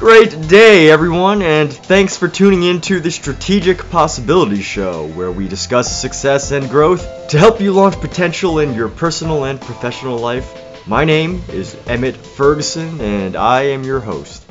Great day, everyone, and thanks for tuning in to the Strategic Possibilities Show, where we discuss success and growth to help you launch potential in your personal and professional life. My name is Emmett Ferguson, and I am your host.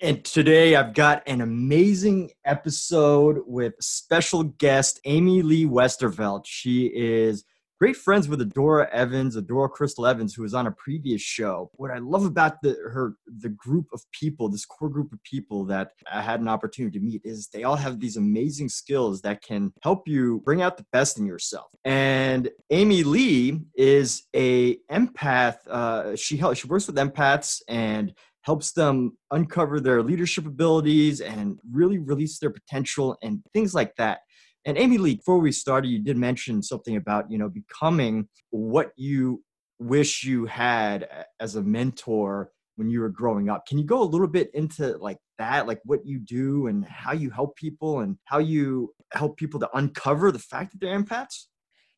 And today I've got an amazing episode with special guest Amy Lee Westervelt. She is great friends with Adora Evans, Adora Crystal Evans, who was on a previous show. What I love about the her the group of people, this core group of people that I had an opportunity to meet, is they all have these amazing skills that can help you bring out the best in yourself. And Amy Lee is a empath. Uh, she helps, she works with empaths and helps them uncover their leadership abilities and really release their potential and things like that. And Amy Lee, before we started, you did mention something about, you know, becoming what you wish you had uh, as a mentor when you were growing up. Can you go a little bit into like that, like what you do and how you help people and how you help people to uncover the fact that they're empaths?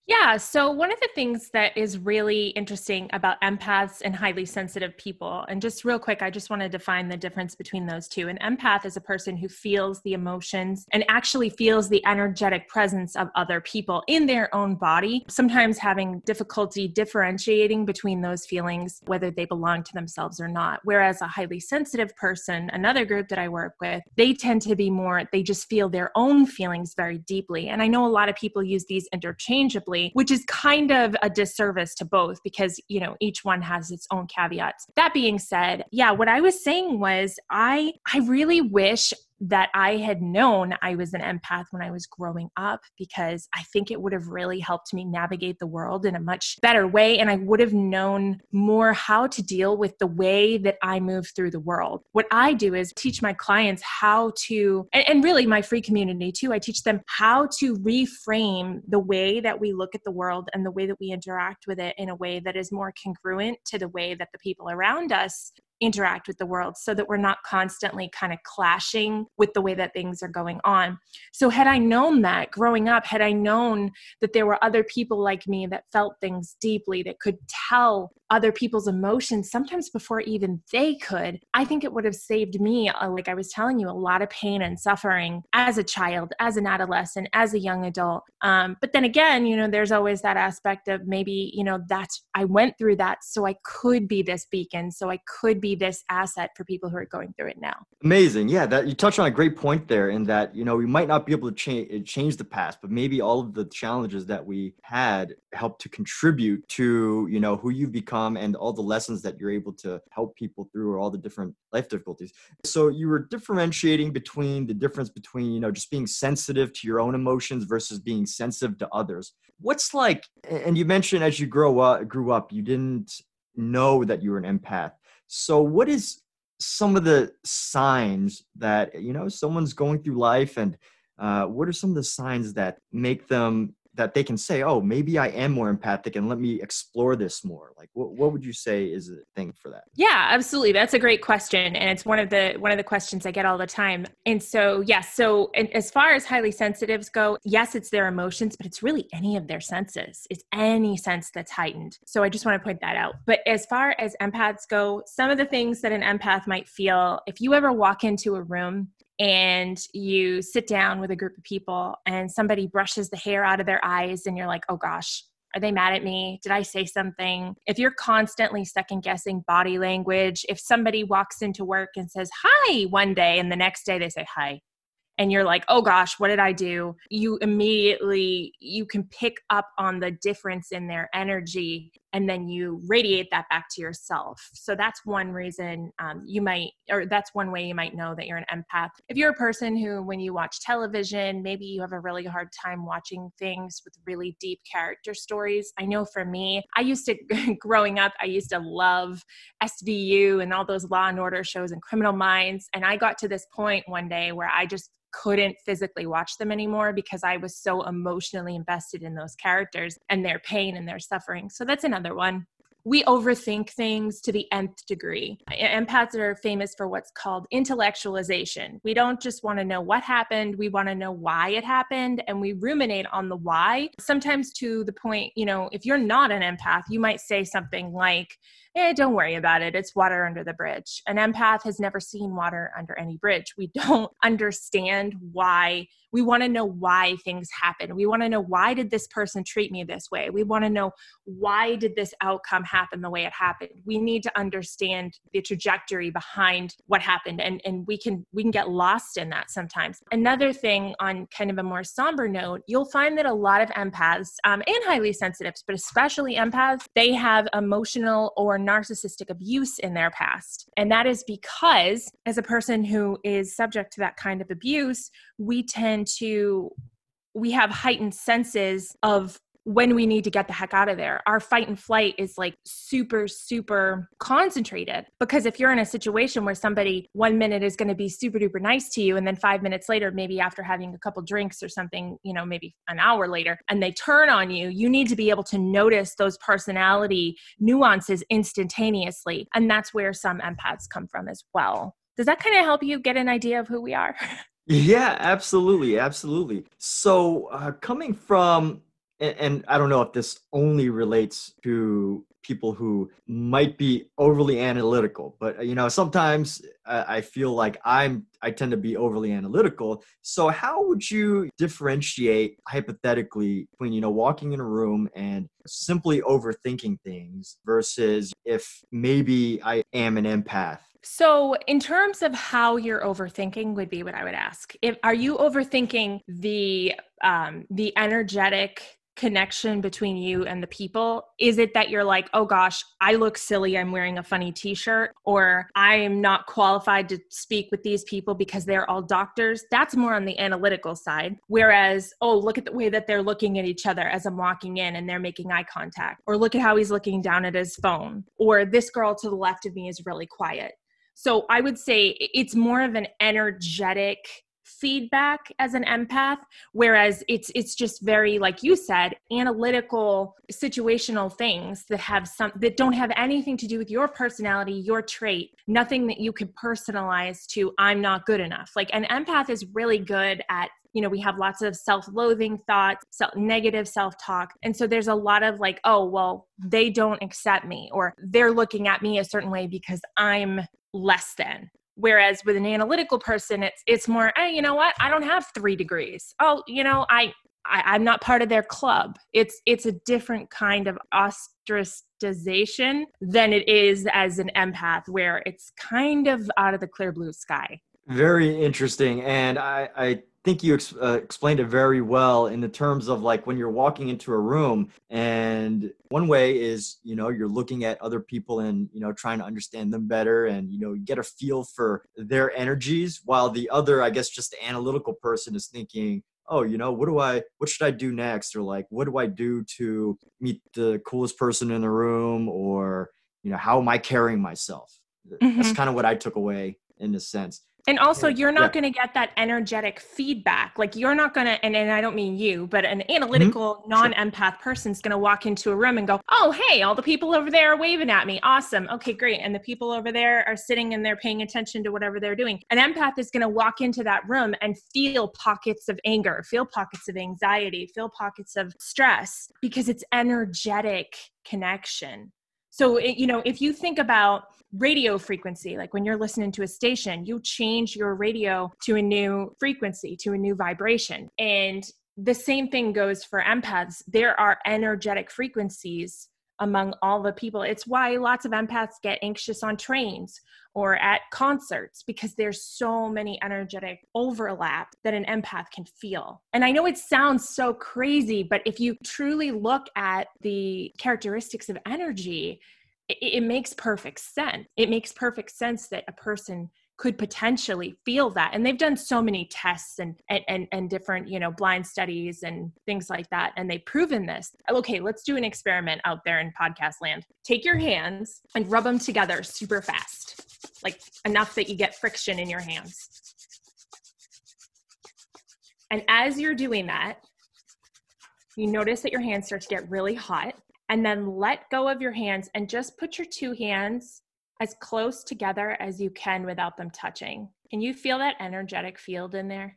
Yeah. So, one of the things that is really interesting about empaths and highly sensitive people, and just real quick, I just want to define the difference between those two. An empath is a person who feels the emotions and actually feels the energetic presence of other people in their own body, sometimes having difficulty differentiating between those feelings, whether they belong to themselves or not. Whereas a highly sensitive person, another group that I work with, they tend to be more, they just feel their own feelings very deeply. And I know a lot of people use these interchangeably which is kind of a disservice to both because, you know, each one has its own caveats. That being said, yeah, what I was saying was I I really wish that I had known I was an empath when I was growing up because I think it would have really helped me navigate the world in a much better way. And I would have known more how to deal with the way that I move through the world. What I do is teach my clients how to, and, and really my free community too, I teach them how to reframe the way that we look at the world and the way that we interact with it in a way that is more congruent to the way that the people around us interact with the world so that we're not constantly kind of clashing with the way that things are going on. So, had I known that growing up, had I known that there were other people like me that felt things deeply, that could tell other people's emotions sometimes before even they could i think it would have saved me uh, like i was telling you a lot of pain and suffering as a child as an adolescent as a young adult. Um, but then again you know there's always that aspect of maybe you know that's i went through that so i could be this beacon so i could be this asset for people who are going through it now. Amazing. Yeah that you touched on a great point there in that you know we might not be able to change change the past but maybe all of the challenges that we had helped to contribute to you know who you've become and all the lessons that you're able to help people through or all the different life difficulties. So you were differentiating between the difference between you know just being sensitive to your own emotions versus being sensitive to others. What's like and you mentioned as you grow up grew up you didn't know that you were an empath. So what is some of the signs that you know someone's going through life and uh, what are some of the signs that make them that they can say, oh, maybe I am more empathic and let me explore this more? Like what, what would you say is a thing for that? Yeah, absolutely. That's a great question. And it's one of the one of the questions I get all the time. And so yes, so and as far as highly sensitives go, yes, it's their emotions, but it's really any of their senses. It's any sense that's heightened. So I just want to point that out. But as far as empaths go, some of the things that an empath might feel, if you ever walk into a room and you sit down with a group of people and somebody brushes the hair out of their eyes and you're like, oh gosh, are they mad at me? Did I say something? If you're constantly second guessing body language, if somebody walks into work and says hi one day and the next day they say hi, and you're like oh gosh what did i do? You immediately you can pick up on the difference in their energy and then you radiate that back to yourself. So that's one reason um, you might or that's one way you might know that you're an empath. If you're a person who when you watch television maybe you have a really hard time watching things with really deep character stories. I know for me i used to growing up i used to love svu and all those law and order shows and criminal minds and i got to this point one day where i just couldn't physically watch them anymore because I was so emotionally invested in those characters and their pain and their suffering. So that's another one. We overthink things to the nth degree. Empaths are famous for what's called intellectualization. We don't just want to know what happened, we want to know why it happened, and we ruminate on the why, sometimes to the point, you know, if you're not an empath, you might say something like, eh, don't worry about it. It's water under the bridge. An empath has never seen water under any bridge. We don't understand why we want to know why things happen we want to know why did this person treat me this way? We want to know why did this outcome happen the way it happened? We need to understand the trajectory behind what happened and and we can we can get lost in that sometimes. Another thing on kind of a more somber note you'll find that a lot of empaths um, and highly sensitives but especially empaths they have emotional or narcissistic abuse in their past and that is because as a person who is subject to that kind of abuse we tend to we have heightened senses of when we need to get the heck out of there. Our fight and flight is like super, super concentrated. Because if you're in a situation where somebody one minute is going to be super duper nice to you, and then five minutes later, maybe after having a couple drinks or something, you know, maybe an hour later, and they turn on you, you need to be able to notice those personality nuances instantaneously. And that's where some empaths come from as well. Does that kind of help you get an idea of who we are? Yeah, absolutely, absolutely. So, uh, coming from, and, and I don't know if this only relates to people who might be overly analytical, but uh, you know, sometimes I, I feel like I'm I tend to be overly analytical. So, how would you differentiate hypothetically between you know walking in a room and simply overthinking things versus if maybe I am an empath? So, in terms of how you're overthinking, would be what I would ask. If are you overthinking the um, the energetic connection between you and the people? Is it that you're like, oh gosh, I look silly, I'm wearing a funny t shirt, or I am not qualified to speak with these people because they're all doctors? That's more on the analytical side. Whereas, oh, look at the way that they're looking at each other as I'm walking in and they're making eye contact, or look at how he's looking down at his phone, or this girl to the left of me is really quiet. So I would say it's more of an energetic feedback as an empath whereas it's it's just very like you said analytical situational things that have some that don't have anything to do with your personality your trait nothing that you could personalize to i'm not good enough. Like an empath is really good at you know we have lots of self-loathing thoughts self negative self-talk and so there's a lot of like oh well they don't accept me or they're looking at me a certain way because i'm less than. Whereas with an analytical person it's it's more hey you know what? I don't have three degrees. Oh you know i, I am not part of their club. It's it's a different kind of ostracization than it is as an empath where it's kind of out of the clear blue sky. Very interesting and i i think you ex- uh, explained it very well in the terms of like when you're walking into a room and one way is you know you're looking at other people and you know trying to understand them better and you know get a feel for their energies while the other i guess just the analytical person is thinking oh you know what do i what should i do next? or like what do i do to meet the coolest person in the room? or you know how am i carrying myself? Mm-hmm. that's kind of what i took away in a sense and also, you're not yeah. going to get that energetic feedback. Like, you're not going to, and, and I don't mean you, but an analytical, mm-hmm. non empath person is going to walk into a room and go, Oh, hey, all the people over there are waving at me. Awesome. Okay, great. And the people over there are sitting and they're paying attention to whatever they're doing. An empath is going to walk into that room and feel pockets of anger, feel pockets of anxiety, feel pockets of stress because it's energetic connection. So, you know, if you think about radio frequency, like when you're listening to a station, you change your radio to a new frequency, to a new vibration. And the same thing goes for empaths. There are energetic frequencies among all the people. It's why lots of empaths get anxious on trains or at concerts because there's so many energetic overlap that an empath can feel. And I know it sounds so crazy, but if you truly look at the characteristics of energy, it, makes perfect sense. It makes perfect sense that a person could potentially feel that. And they've done so many tests and, and and different you know blind studies and things like that and they've proven this. Okay let's do an experiment out there in podcast land. Take your hands and rub them together super fast like enough that you get friction in your hands. And as you're doing that you notice that your hands start to get really hot and then let go of your hands and just put your two hands as close together as you can without them touching. Can you feel that energetic field in there?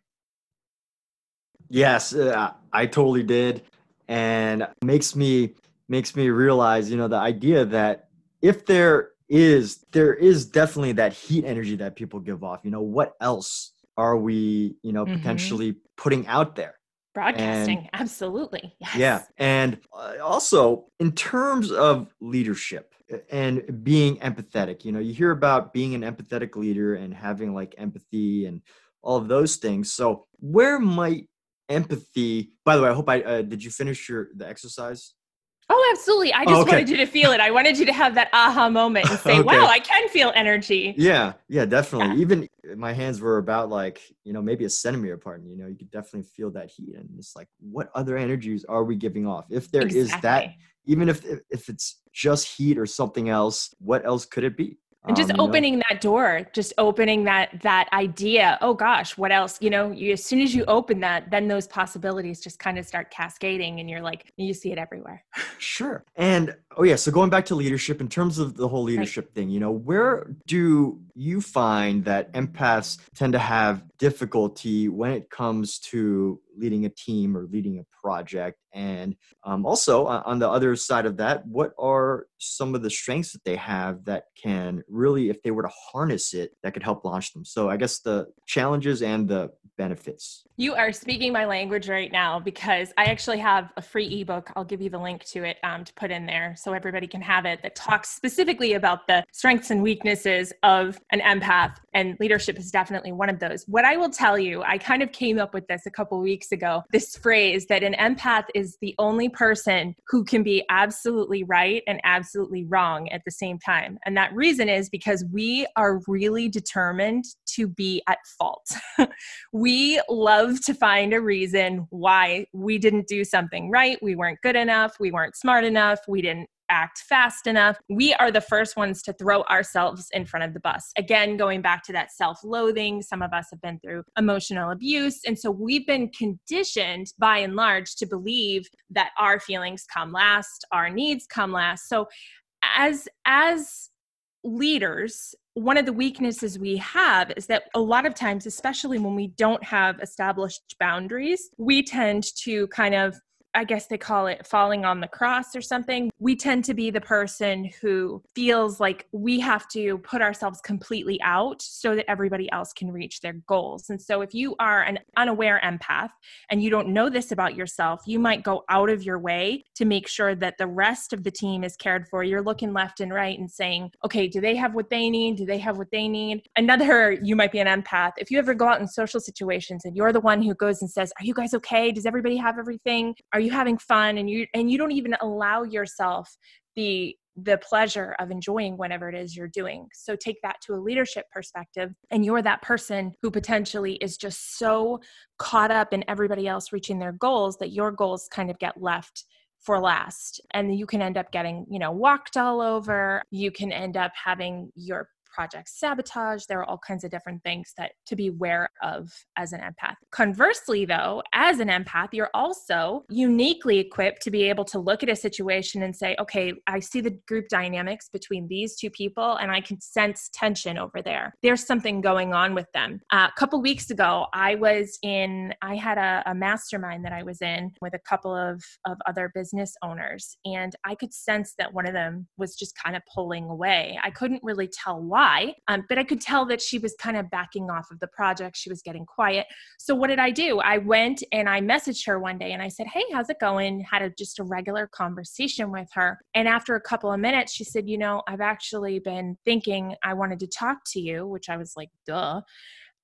Yes, uh, I totally did, and makes me makes me realize, you know, the idea that if there is there is definitely that heat energy that people give off. You know, what else are we, you know, mm-hmm. potentially putting out there? Broadcasting, and, absolutely. Yes. Yeah, and also in terms of leadership and being empathetic, you know, you hear about being an empathetic leader and having like empathy and all of those things. So, where might empathy? By the way, I hope I uh, did you finish your the exercise? Oh, absolutely. I just oh, okay. wanted you to feel it. I wanted you to have that aha moment and say, okay. wow, I can feel energy. Yeah, yeah, definitely. Yeah. Even my hands were about like, you know, maybe a centimeter apart. And, you know, you could definitely feel that heat. And it's like, what other energies are we giving off? If there exactly. is that, even if, if it's just heat or something else, what else could it be? And just um, opening know? that door just opening that that idea oh gosh what else you know you, as soon as you open that then those possibilities just kind of start cascading and you're like you see it everywhere sure and oh yeah so going back to leadership in terms of the whole leadership right. thing you know where do you find that empaths tend to have difficulty when it comes to leading a team or leading a project? And um, also, uh, on the other side of that, what are some of the strengths that they have that can really, if they were to harness it, that could help launch them? So, I guess the challenges and the benefits. You are speaking my language right now because I actually have a free ebook. I'll give you the link to it um, to put in there so everybody can have it that talks specifically about the strengths and weaknesses of an empath. And leadership is definitely one of those. What I will tell you, I kind of came up with this a couple weeks ago this phrase that an empath is the only person who can be absolutely right and absolutely wrong at the same time. And that reason is because we are really determined to be at fault. we love to find a reason why we didn't do something right, we weren't good enough, we weren't smart enough, we didn't act fast enough. We are the first ones to throw ourselves in front of the bus. Again, going back to that self loathing, some of us have been through emotional abuse. And so we've been conditioned by and large to believe that our feelings come last, our needs come last. So as, as, leaders one of the weaknesses we have is that a lot of times especially when we don't have established boundaries we tend to kind of I guess they call it falling on the cross or something. We tend to be the person who feels like we have to put ourselves completely out so that everybody else can reach their goals. And so, if you are an unaware empath and you don't know this about yourself, you might go out of your way to make sure that the rest of the team is cared for. You're looking left and right and saying, okay, do they have what they need? Do they have what they need? Another, you might be an empath. If you ever go out in social situations and you're the one who goes and says, Are you guys okay? Does everybody have everything? Are you having fun and you and you don't even allow yourself the the pleasure of enjoying whatever it is you're doing. So take that to a leadership perspective and you're that person who potentially is just so caught up in everybody else reaching their goals that your goals kind of get left for last and you can end up getting you know walked all over you can end up having your project sabotage. There are all kinds of different things that to be aware of as an empath. Conversely, though, as an empath, you're also uniquely equipped to be able to look at a situation and say, okay, I see the group dynamics between these two people and I can sense tension over there. There's something going on with them. Uh, a couple weeks ago, I was in, I had a, a mastermind that I was in with a couple of, of other business owners, and I could sense that one of them was just kind of pulling away. I couldn't really tell why why, um, but I could tell that she was kind of backing off of the project. She was getting quiet. So what did I do? I went and I messaged her one day and I said, "Hey, how's it going?" Had a, just a regular conversation with her. And after a couple of minutes, she said, "You know, I've actually been thinking I wanted to talk to you," which I was like, "Duh."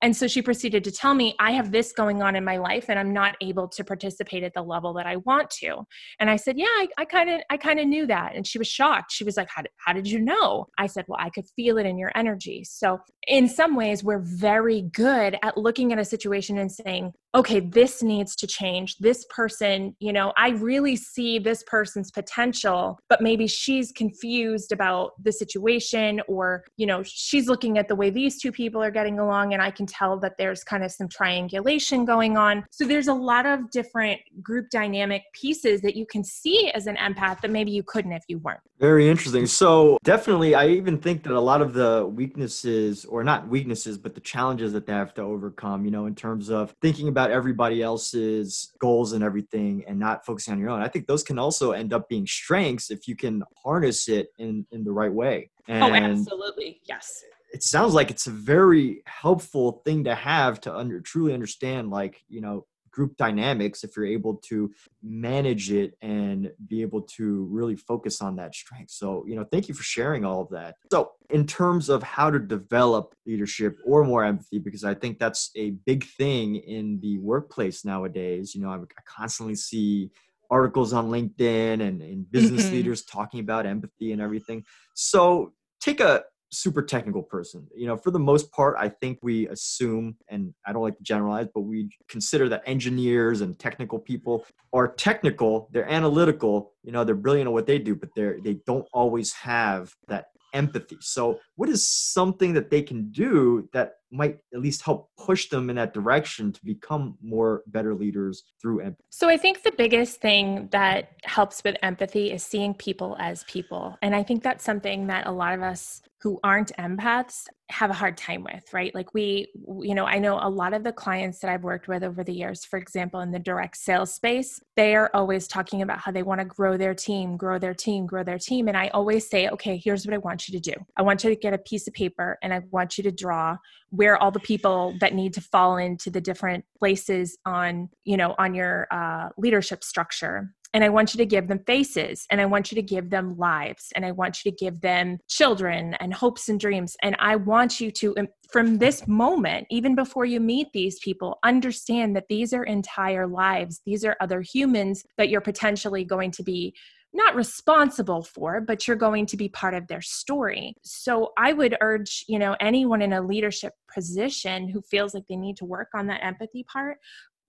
And so she proceeded to tell me, I have this going on in my life and I'm not able to participate at the level that I want to. And I said, Yeah, I kind of I kind of knew that. And she was shocked. She was like, how did, how did you know? I said, Well, I could feel it in your energy. So in some ways, we're very good at looking at a situation and saying, okay, this needs to change. This person, you know, I really see this person's potential, but maybe she's confused about the situation or, you know, she's looking at the way these two people are getting along and I can tell that there's kind of some triangulation going on. So there's a lot of different group dynamic pieces that you can see as an empath that maybe you couldn't if you weren't. Very interesting. So definitely, I even think that a lot of the weaknesses, or not weaknesses, but the challenges that they have to overcome, you know, in terms of thinking about everybody else's goals and everything and not focusing on your own, I think those can also end up being strengths if you can harness it in, in the right way. Oh, and oh, absolutely. Yes it sounds like it's a very helpful thing to have to under truly understand like you know group dynamics if you're able to manage it and be able to really focus on that strength. So, you know, thank you for sharing all of that. So, in terms of how to develop leadership or more empathy, because I think that's a big thing in the workplace nowadays, you know, I, I constantly see articles on LinkedIn and, and business mm-hmm. leaders talking about empathy and everything. So, take a super technical person. You know, for the most part, I think we assume, and I don't like to generalize, but we consider that engineers and technical people are technical, they're analytical, you know, they're brilliant at what they do, but they're they don't always have that empathy. So, what is something that they can do that might at least help push them in that direction to become more better leaders through empathy? So, I think the biggest thing that helps with empathy is seeing people as people. And I think that's something that a lot of us who aren't empaths have a hard time with, right? Like we, you know, I know a lot of the clients that I've worked with over the years, for example, in the direct sales space, they are always talking about how they want to grow their team, grow their team, grow their team. And I always say, okay, here's what I want you to do. I want you to get a piece of paper and I want you to draw where all the people that need to fall into the different places on, you know, on your uh, leadership structure and I want you to give them faces and I want you to give them lives and I want you to give them children and hopes and dreams. And I want you to, um, from this moment, even before you meet these people, understand that these are entire lives. These are other humans that you're potentially going to be not responsible for but you're going to be part of their story. So i would urge you know anyone in a leadership position who feels like they need to work on that empathy part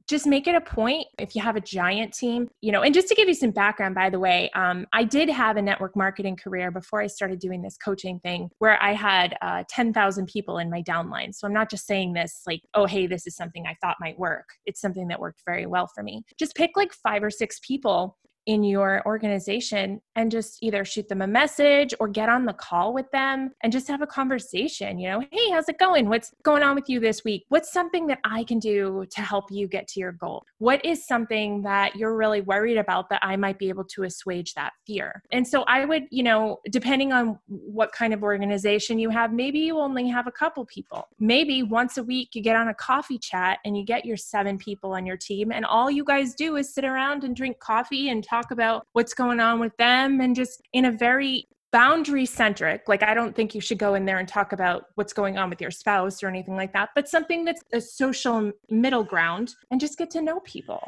just make it a point if you have a giant team. You know and just to give you some background by the way um, i did have a network marketing career before i started doing this coaching thing where i had uh, 10000 people in my downline. So i'm not just saying this like oh hey this is something i thought might work. It's something that worked very well for me. Just pick like five or six people in your organization and just either shoot them a message or get on the call with them and just have a conversation. You know, hey, how's it going? What's going on with you this week? What's something that I can do to help you get to your goal? What is something that you're really worried about that I might be able to assuage that fear? And so I would, you know, depending on what kind of organization you have, maybe you only have a couple people. Maybe once a week you get on a coffee chat and you get your seven people on your team, and all you guys do is sit around and drink coffee and talk about what's going on with them and just in a very boundary centric like i don't think you should go in there and talk about what's going on with your spouse or anything like that but something that's a social middle ground and just get to know people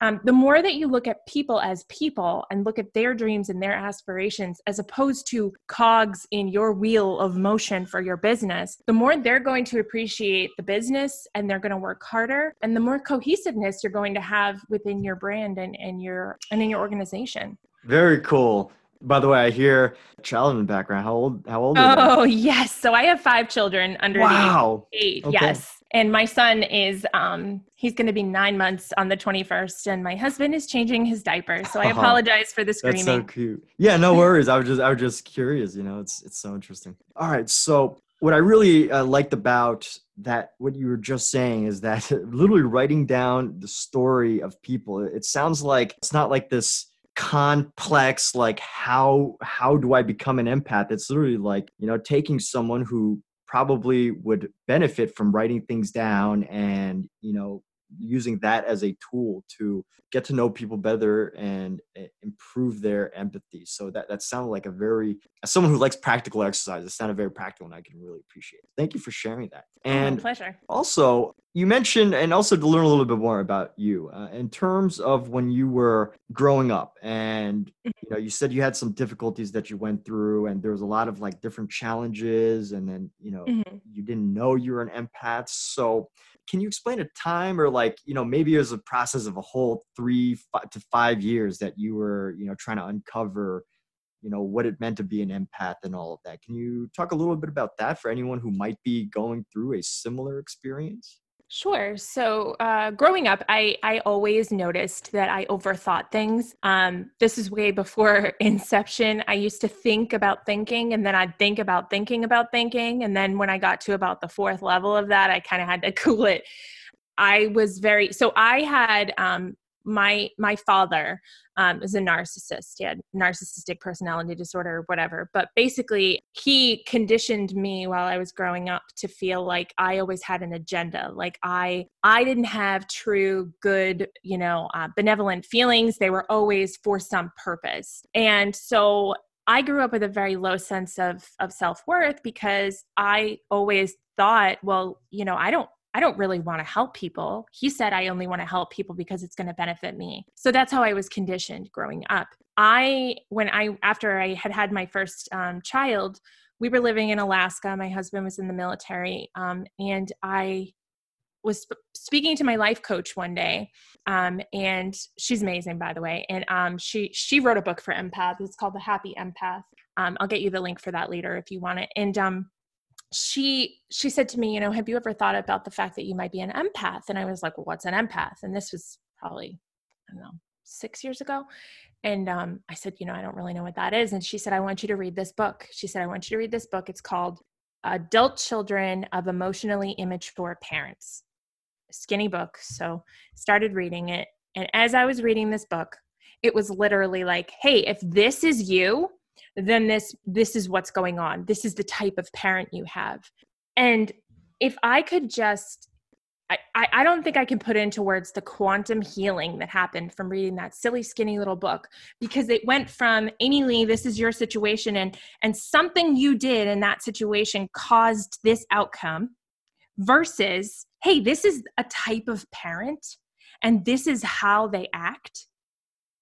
um, the more that you look at people as people and look at their dreams and their aspirations as opposed to cogs in your wheel of motion for your business the more they're going to appreciate the business and they're going to work harder and the more cohesiveness you're going to have within your brand and, and your and in your organization very cool by the way, I hear a child in the background. How old? How old? Oh yes. So I have five children under wow. the age eight. Okay. Yes and my son is um he's going to be nine months on the 21st and my husband is changing his diaper so i uh-huh. apologize for the screaming that's so cute. Yeah no worries. I was just i was just curious you know it's it's so interesting. All right so what i really uh, liked about that what you were just saying is that literally writing down the story of people it sounds like it's not like this complex like how how do i become an empath? It's literally like you know taking someone who probably would benefit from writing things down and you know using that as a tool to get to know people better and eh, improve their empathy so that that sounded like a very as someone who likes practical exercise it sounded very practical and i can really appreciate it thank you for sharing that oh, and oh, pleasure also you mentioned, and also to learn a little bit more about you, uh, in terms of when you were growing up, and Mm-hmm. you know, you said you had some difficulties that you went through, and there was a lot of like different challenges, and then you know, Mhm. you didn't know you were an empath. So, can you explain a time, or like you know, maybe it was a process of a whole three to five years that you were you know trying to uncover you know what it meant to be an empath and all of that? Can you talk a little bit about that for anyone who might be going through a similar experience Sure. So, uh, growing up, I I always noticed that I overthought things. Um, this is way before Inception. I used to think about thinking, and then I'd think about thinking about thinking, and then when I got to about the fourth level of that, I kind of had to cool it. I was very so. I had um, my my father um, is a narcissist. He had narcissistic personality disorder, whatever. But basically, he conditioned me while I was growing up to feel like I always had an agenda. Like I I didn't have true good, you know, uh, benevolent feelings. They were always for some purpose. And so I grew up with a very low sense of of self worth because I always thought, well, you know, I don't I don't really want to help people. He said I only want to help people because it's going to benefit me. So that's how I was conditioned growing up. I, when I, after I had had my first um, child, we were living in Alaska. My husband was in the military. Um, and I was sp- speaking to my life coach one day. Um, and she's amazing, by the way. And um, she, she wrote a book for empath. It's called The Happy Empath. Um, I'll get you the link for that later if you want it. And um, she she said to me you know have you ever thought about the fact that you might be an empath? And i was like well, what's an empath? And this was probably i don't know six years ago. And um, i said you know i don't really know what that is. And she said i want you to read this book. She said i want you to read this book. It's called adult children of emotionally immature parents. Skinny book so started reading it. And as i was reading this book it was literally like hey if this is you then this this is what's going on. This is the type of parent you have. And if i could just I, I don't think I can put into words the quantum healing that happened from reading that silly, skinny little book because it went from Amy Lee, this is your situation, and and something you did in that situation caused this outcome, versus hey, this is a type of parent, and this is how they act,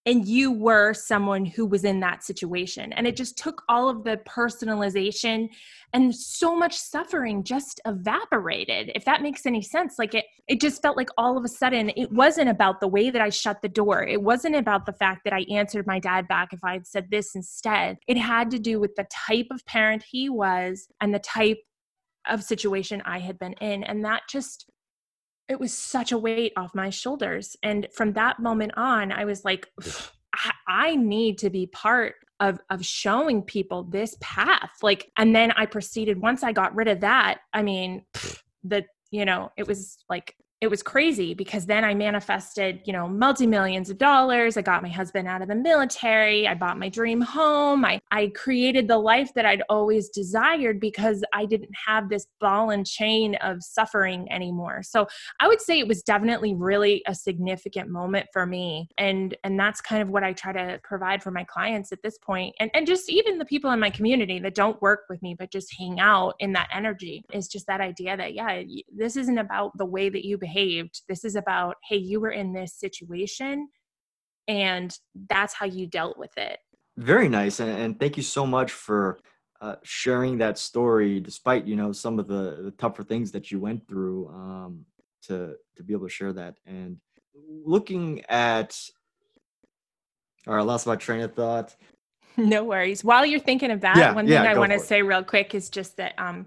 and you were someone who was in that situation. And it just took all of the personalization and so much suffering just evaporated if that makes any sense. Like it it just felt like all of a sudden it wasn't about the way that i shut the door. It wasn't about the fact that i answered my dad back if i had said this instead. It had to do with the type of parent he was and the type of situation i had been in. And that just it was such a weight off my shoulders. And from that moment on, I was like, I, I need to be part of of showing people this path. Like, and then I proceeded once I got rid of that. I mean, the you know, it was like it was crazy because then I manifested, you know, multi millions of dollars. I got my husband out of the military. I bought my dream home. I, I created the life that I'd always desired because I didn't have this ball and chain of suffering anymore. So I would say it was definitely really a significant moment for me. And and that's kind of what I try to provide for my clients at this point. And and just even the people in my community that don't work with me but just hang out in that energy is just that idea that yeah, this isn't about the way that you behave behaved. This is about, hey, you were in this situation and that's how you dealt with it. Very nice. And, and thank you so much for uh, sharing that story, despite, you know, some of the, the tougher things that you went through um, to, to be able to share that. And looking at, all right, I lost my train of thought. No worries. While you're thinking of that, Yeah, one thing yeah, I want to say real quick is just that um,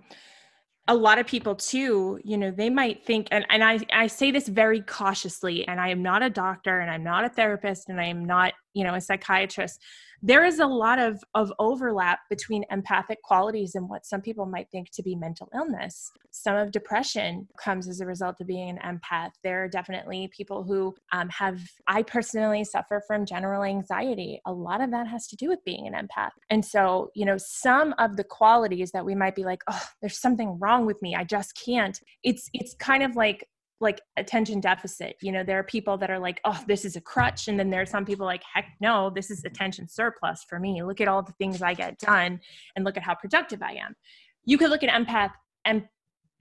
a lot of people too you know they might think and, and I, I say this very cautiously and i am not a doctor and i'm not a therapist and i am not you know a psychiatrist there is a lot of of overlap between empathic qualities and what some people might think to be mental illness. Some of depression comes as a result of being an empath. There are definitely people who um, have i personally suffer from general anxiety. A lot of that has to do with being an empath. And so you know some of the qualities that we might be like oh there's something wrong with me. I just can't. It's it's kind of like like attention deficit. You know, there are people that are like, oh, this is a crutch. And then there are some people like, heck no, this is attention surplus for me. Look at all the things I get done and look at how productive I am. You could look at empath, em-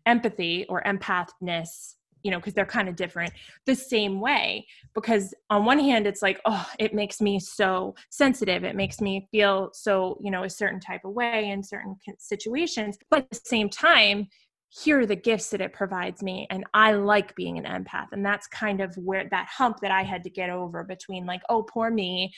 empathy or empathness you know because they're kind of different the same way because on one hand it's like oh it makes me so sensitive it makes me feel so you know a certain type of way in certain situations but at the same time here are the gifts that it provides me and i like being an empath and that's kind of where that hump that i had to get over between like oh poor me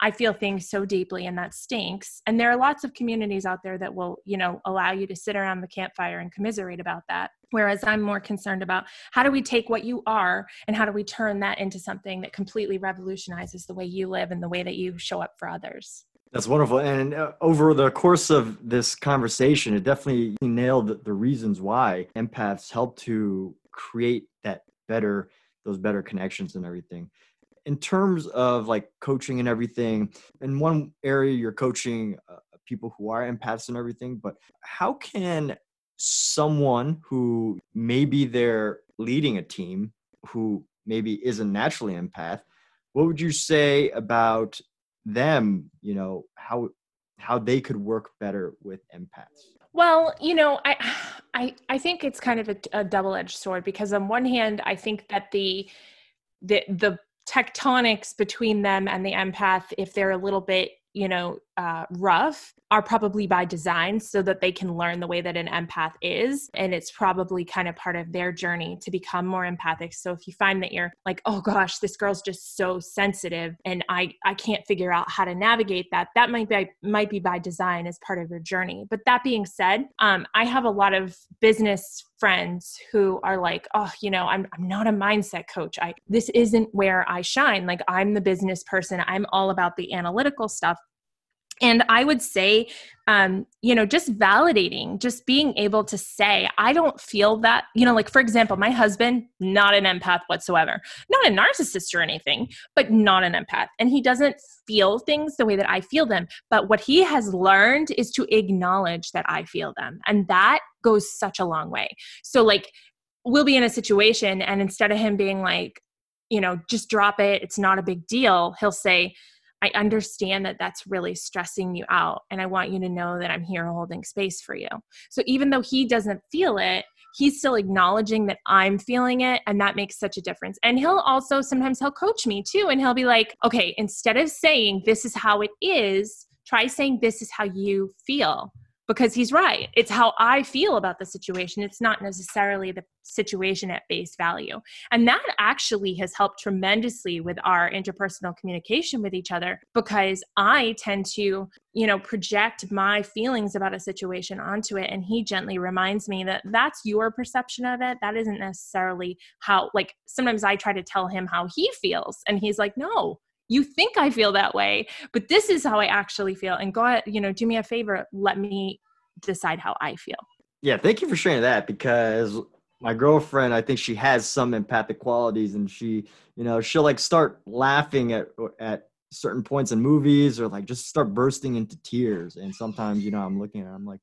I feel things so deeply and that stinks. And there are lots of communities out there that will, you know, allow you to sit around the campfire and commiserate about that. Whereas I'm more concerned about how do we take what you are and how do we turn that into something that completely revolutionizes the way you live and the way that you show up for others. That's wonderful. And uh, over the course of this conversation, it definitely nailed the reasons why empaths help to create that better, those better connections and everything in terms of like coaching and everything, in one area you're coaching uh, people who are empaths and everything, but how can someone who maybe they're leading a team who maybe isn't naturally empath, what would you say about them, you know, how how they could work better with empaths? Well, you know, I I I think it's kind of a, a double-edged sword because on one hand, I think that the the the tectonics between them and the empath if they're a little bit you know uh, rough are probably by design so that they can learn the way that an empath is. And it's probably kind of part of their journey to become more empathic. So if you find that you're like oh gosh this girl's just so sensitive and i i can't figure out how to navigate that that might be might be by design as part of your journey. But that being said um, i have a lot of business friends who are like oh you know I'm, I'm not a mindset coach. I this isn't where i shine. Like i'm the business person. I'm all about the analytical stuff and i would say um, you know just validating just being able to say i don't feel that you know like for example my husband not an empath whatsoever not a narcissist or anything but not an empath. And he doesn't feel things the way that i feel them but what he has learned is to acknowledge that i feel them. And that goes such a long way. So like we'll be in a situation and instead of him being like you know just drop it. It's not a big deal he'll say I understand that that's really stressing you out. And I want you to know that I'm here holding space for you. So even though he doesn't feel it, he's still acknowledging that I'm feeling it. And that makes such a difference. And he'll also sometimes he'll coach me too. And he'll be like, okay, instead of saying this is how it is, try saying this is how you feel because he's right. It's how I feel about the situation. It's not necessarily the situation at base value. And that actually has helped tremendously with our interpersonal communication with each other because I tend to, you know, project my feelings about a situation onto it. And he gently reminds me that that's your perception of it. That isn't necessarily how, like, sometimes I try to tell him how he feels. And he's like, no, you think I feel that way, but this is how I actually feel. And God, you know, do me a favor, let me decide how I feel. Yeah, thank you for sharing that because my girlfriend, I think she has some empathic qualities and she, you know, she'll like start laughing at at certain points in movies or like just start bursting into tears. And sometimes, you know, I'm looking at her, I'm like,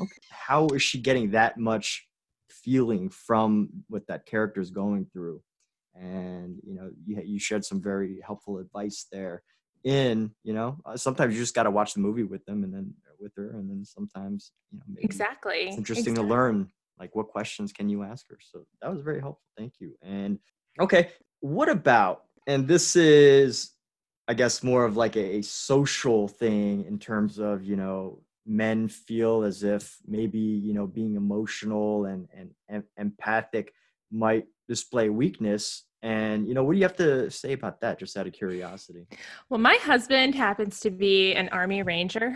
okay, how is she getting that much feeling from what that character is going through? And you know you, you shared some very helpful advice there in you know uh, sometimes you just got to watch the movie with them and then with her and then sometimes you know exactly it's interesting exactly. to learn like what questions can you ask her so that was very helpful thank you and okay what about and this is i guess more of like a, a social thing in terms of you know men feel as if maybe you know being emotional and and, and empathic might display weakness and you know what do you have to say about that just out of curiosity well my husband happens to be an army ranger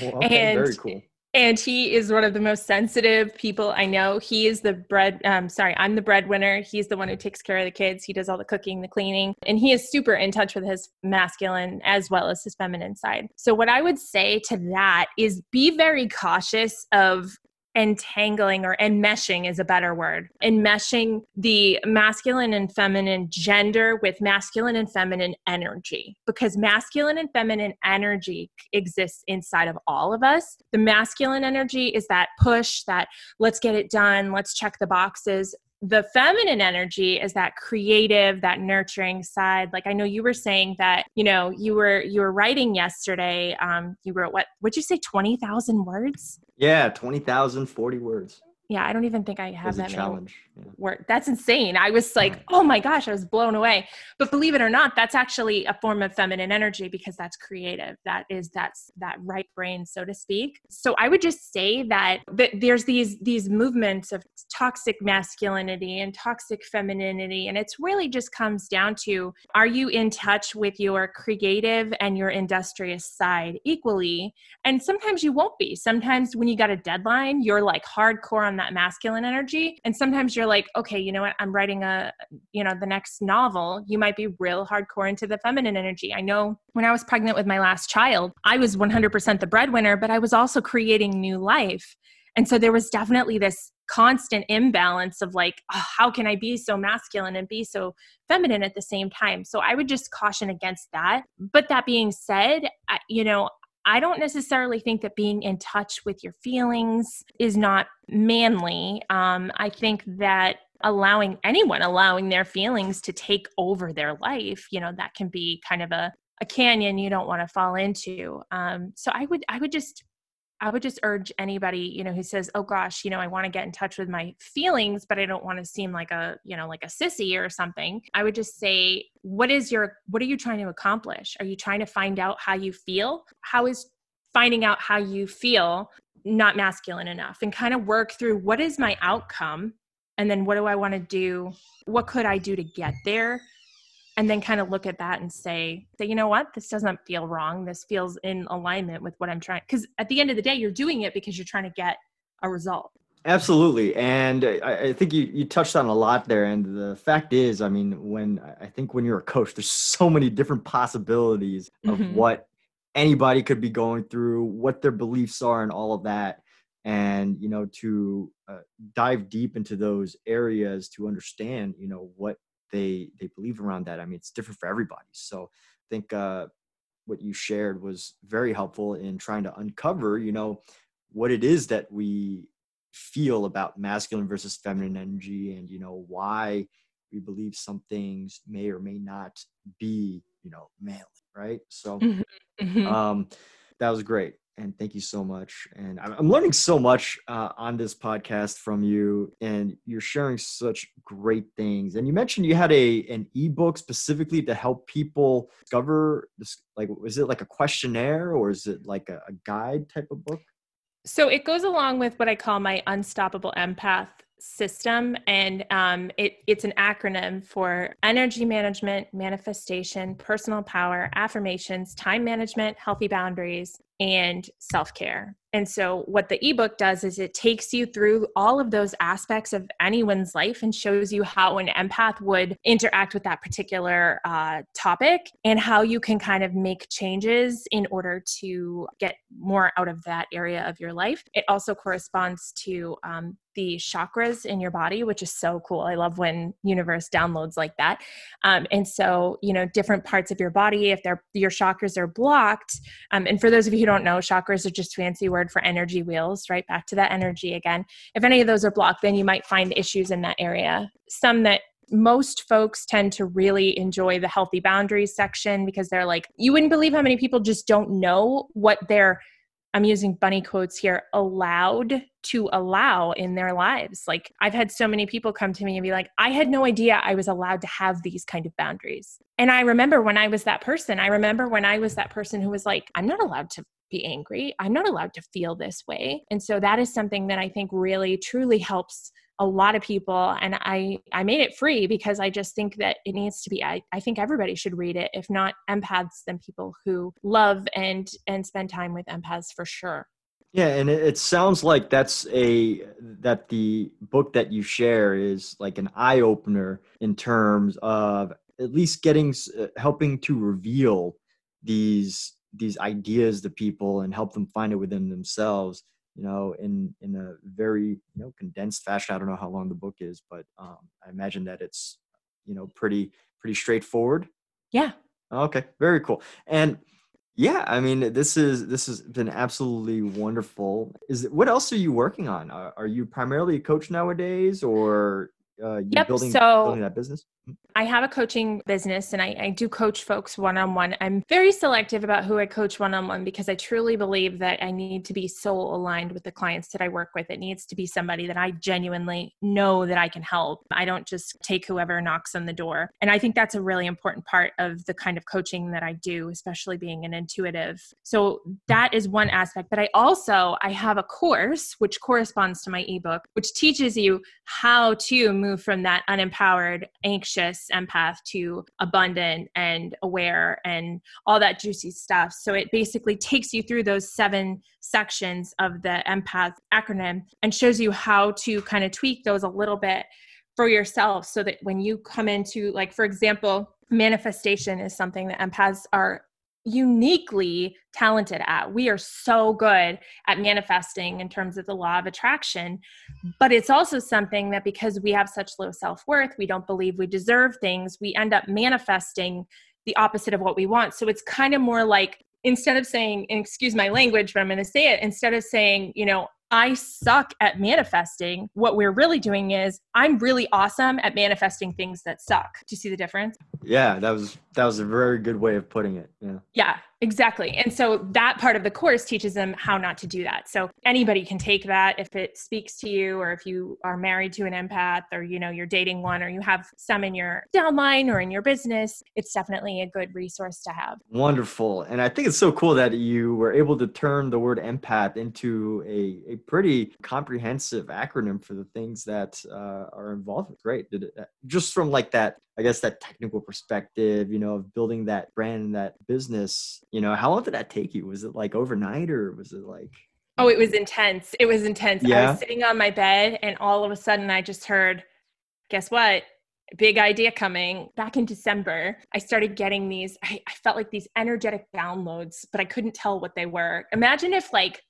well, okay, and very cool and he is one of the most sensitive people I know. He is the bread. Um, sorry, I'm the breadwinner. He's the one who takes care of the kids. He does all the cooking, the cleaning, and he is super in touch with his masculine as well as his feminine side. So, what I would say to that is be very cautious of entangling or enmeshing is a better word. Enmeshing the masculine and feminine gender with masculine and feminine energy. Because masculine and feminine energy exists inside of all of us. The masculine energy is that push that let's get it done let's check the boxes the feminine energy is that creative that nurturing side. Like i know you were saying that you know you were you were writing yesterday um you wrote what would you say 20000 words? Yeah 20000 40 words. Yeah i don't even think i have that challenge That's insane. I was like, oh my gosh, I was blown away. But believe it or not, that's actually a form of feminine energy because that's creative. That is that's that right brain, so to speak. So I would just say that, that there's these these movements of toxic masculinity and toxic femininity. And it's really just comes down to are you in touch with your creative and your industrious side equally? And sometimes you won't be. Sometimes when you got a deadline, you're like hardcore on that masculine energy. And sometimes you're like, okay, you know what? I'm writing a, you know, the next novel. You might be real hardcore into the feminine energy. I know when I was pregnant with my last child, I was 100% the breadwinner, but I was also creating new life. And so there was definitely this constant imbalance of like, oh, how can I be so masculine and be so feminine at the same time? So I would just caution against that. But that being said, I, you know, I don't necessarily think that being in touch with your feelings is not manly. Um, I think that allowing anyone allowing their feelings to take over their life, you know, that can be kind of a, a canyon you don't want to fall into. Um, so I would I would just I would just urge anybody, you know, who says, "Oh gosh, you know, I want to get in touch with my feelings, but I don't want to seem like a, you know, like a sissy or something." I would just say, "What is your what are you trying to accomplish? Are you trying to find out how you feel? How is finding out how you feel not masculine enough and kind of work through what is my outcome and then what do I want to do? What could I do to get there?" And then kind of look at that and say that you know what? This doesn't feel wrong. This feels in alignment with what i'm trying because at the end of the day you're doing it because you're trying to get a result. Absolutely and I, I, think you, you touched on a lot there and the fact is i mean when i think when you're a coach there's so many different possibilities of mm-hmm. what anybody could be going through what their beliefs are and all of that and you know to uh, dive deep into those areas to understand you know what they they believe around that. I mean, it's different for everybody. So I think uh, what you shared was very helpful in trying to uncover, you know, what it is that we feel about masculine versus feminine energy, and you know why we believe some things may or may not be, you know, manly, right? So mm-hmm. mm-hmm. um, that was great and thank you so much. And I'm learning so much uh, on this podcast from you, and you're sharing such great things. And you mentioned you had a an ebook specifically to help people discover this. Like, was it like a questionnaire or is it like a, a guide type of book? So it goes along with what I call my unstoppable empath system and um, it, it's an acronym for energy management manifestation personal power affirmations time management healthy boundaries and self care. And so, what the ebook does is it takes you through all of those aspects of anyone's life and shows you how an empath would interact with that particular uh, topic and how you can kind of make changes in order to get more out of that area of your life. It also corresponds to um, the chakras in your body, which is so cool. I love when universe downloads like that. Um, and so, you know, different parts of your body, if they're your chakras are blocked, um, and for those of you who don't know, chakras are just fancy word for energy wheels, right? Back to that energy again. If any of those are blocked, then you might find issues in that area. Some that most folks tend to really enjoy the healthy boundaries section because they're like, you wouldn't believe how many people just don't know what they're I'm using bunny quotes here, allowed to allow in their lives. Like I've had so many people come to me and be like, I had no idea I was allowed to have these kind of boundaries. And I remember when I was that person, I remember when I was that person who was like, I'm not allowed to be angry. I'm not allowed to feel this way. And so that is something that I think really truly helps a lot of people and i i made it free because i just think that it needs to be i, I think everybody should read it if not empaths then people who love and and spend time with empaths for sure. Yeah and it, it sounds like that's a that the book that you share is like an eye-opener in terms of at least getting uh, helping to reveal these these ideas to people and help them find it within themselves you know in in a very you know condensed fashion. I don't know how long the book is but um, i imagine that it's you know pretty pretty straightforward. Yeah. Okay very cool. And yeah i mean this is this has been absolutely wonderful. Is it, what else are you working on? Are, are you primarily a coach nowadays or uh, you yep, building, so building that business? I have a coaching business and I, I do coach folks one on one. I'm very selective about who I coach one on one because I truly believe that I need to be soul aligned with the clients that I work with. It needs to be somebody that I genuinely know that I can help. I don't just take whoever knocks on the door. And I think that's a really important part of the kind of coaching that I do, especially being an intuitive. So that is one aspect. But I also I have a course which corresponds to my ebook, which teaches you how to move from that unempowered, anxious empath to abundant and aware and all that juicy stuff. So it basically takes you through those seven sections of the empath acronym and shows you how to kind of tweak those a little bit for yourself so that when you come into like for example manifestation is something that empaths are uniquely talented at. We are so good at manifesting in terms of the law of attraction, but it's also something that because we have such low self worth, we don't believe we deserve things, we end up manifesting the opposite of what we want. So it's kind of more like instead of saying, excuse my language, but I'm going to say it, instead of saying, you know, I suck at manifesting. What we're really doing is I'm really awesome at manifesting things that suck. Do you see the difference? Yeah, that was that was a very good way of putting it. Yeah. Yeah, exactly. And so that part of the course teaches them how not to do that. So anybody can take that if it speaks to you or if you are married to an empath or you know you're dating one or you have some in your downline or in your business, it's definitely a good resource to have. Wonderful. And I think it's so cool that you were able to turn the word empath into a, a pretty comprehensive acronym for the things that uh, are involved with. Great. Did it, uh, just from like that I guess that technical perspective, you know, of building that brand and that business, you know, how long did that take you? Was it like overnight or was it like Oh, it was intense. It was intense. Yeah. I was sitting on my bed and all of a sudden I just heard, guess what? Big idea coming. Back in December, I started getting these, I, I felt like these energetic downloads, but I couldn't tell what they were. Imagine if like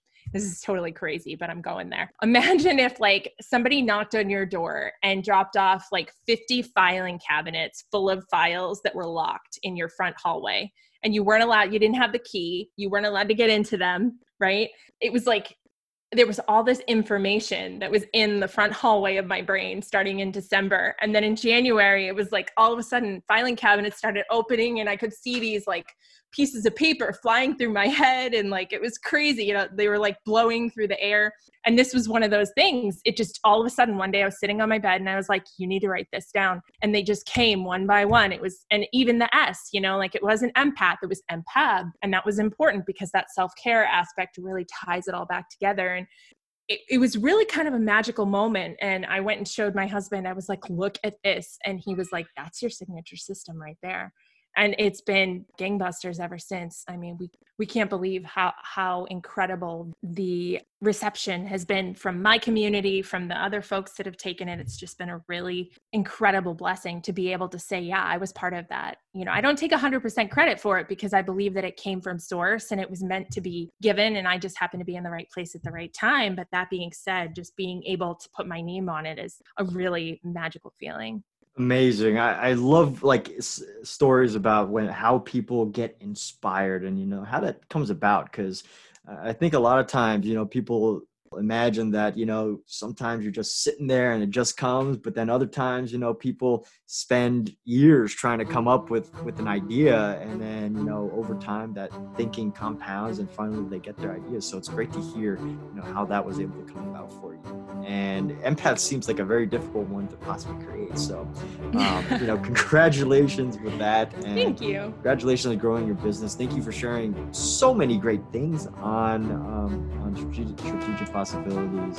this is totally crazy, but I'm going there. Imagine if like somebody knocked on your door and dropped off like 50 filing cabinets full of files that were locked in your front hallway and you weren't allowed, you didn't have the key, you weren't allowed to get into them, right? It was like there was all this information that was in the front hallway of my brain starting in December. And then in January, it was like all of a sudden filing cabinets started opening and I could see these like pieces of paper flying through my head and like it was crazy you know they were like blowing through the air. And this was one of those things it just all of a sudden one day i was sitting on my bed and i was like you need to write this down. And they just came one by one. It was and even the s you know like it wasn't empath it was empath and that was important because that self-care aspect really ties it all back together. And it, it, was really kind of a magical moment. And I went and showed my husband, I was like, look at this. And he was like, that's your signature system right there and it's been gangbusters ever since. I mean we we can't believe how how incredible the reception has been from my community from the other folks that have taken it. It's just been a really incredible blessing to be able to say yeah i was part of that. You know i don't take 100% credit for it because i believe that it came from source and it was meant to be given and i just happened to be in the right place at the right time. But that being said just being able to put my name on it is a really magical feeling Amazing. I, I love like s- stories about when how people get inspired and you know how that comes about because uh, I think a lot of times you know people imagine that you know sometimes you're just sitting there and it just comes but then other times you know people spend years trying to come up with with an idea and then you know over time that thinking compounds and finally they get their ideas. So it's great to hear you know how that was able to come about for you. And empath seems like a very difficult one to possibly create. So um, you know congratulations with that and thank you. congratulations on growing your business. Thank you for sharing so many great things on um, on strategic, strategic possibilities.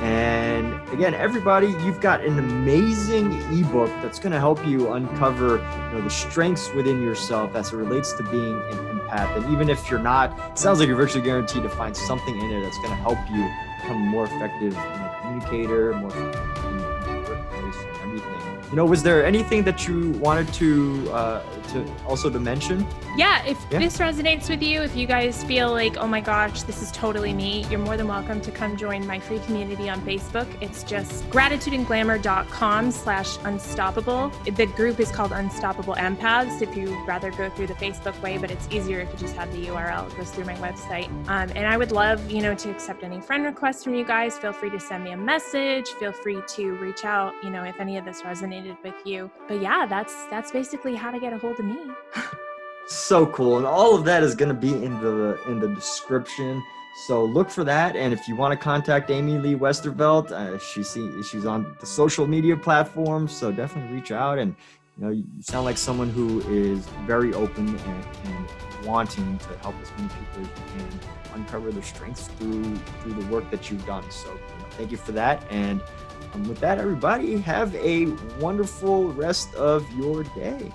And again, everybody, you've got an amazing ebook that's going to help you uncover you know, the strengths within yourself as it relates to being an empath. And even if you're not, it sounds like you're virtually guaranteed to find something in it that's going to help you become a more effective you know, communicator, more in, workplace and everything. You know, was there anything that you wanted to uh, to also to mention? Yeah, if yeah. this resonates with you, if you guys feel like, oh my gosh, this is totally me, you're more than welcome to come join my free community on Facebook. It's just gratitudeandglamour.com slash unstoppable. The group is called Unstoppable Empaths if you'd rather go through the Facebook way, but it's easier if you just have the URL. It goes through my website. Um, and I would love, you know, to accept any friend requests from you guys. Feel free to send me a message. Feel free to reach out, you know, if any of this resonated with you. But yeah, that's that's basically how to get a hold of me. so cool. And all of that is going to be in the in the description. So look for that. And if you want to contact AmyLee Westervelt, uh, she's on the social media platforms. So definitely reach out. And you know, you sound like someone who is very open and, and wanting to help as many people as you can uncover their strengths through through the work that you've done. So you know, thank you for that. And um, with that, everybody, have a wonderful rest of your day.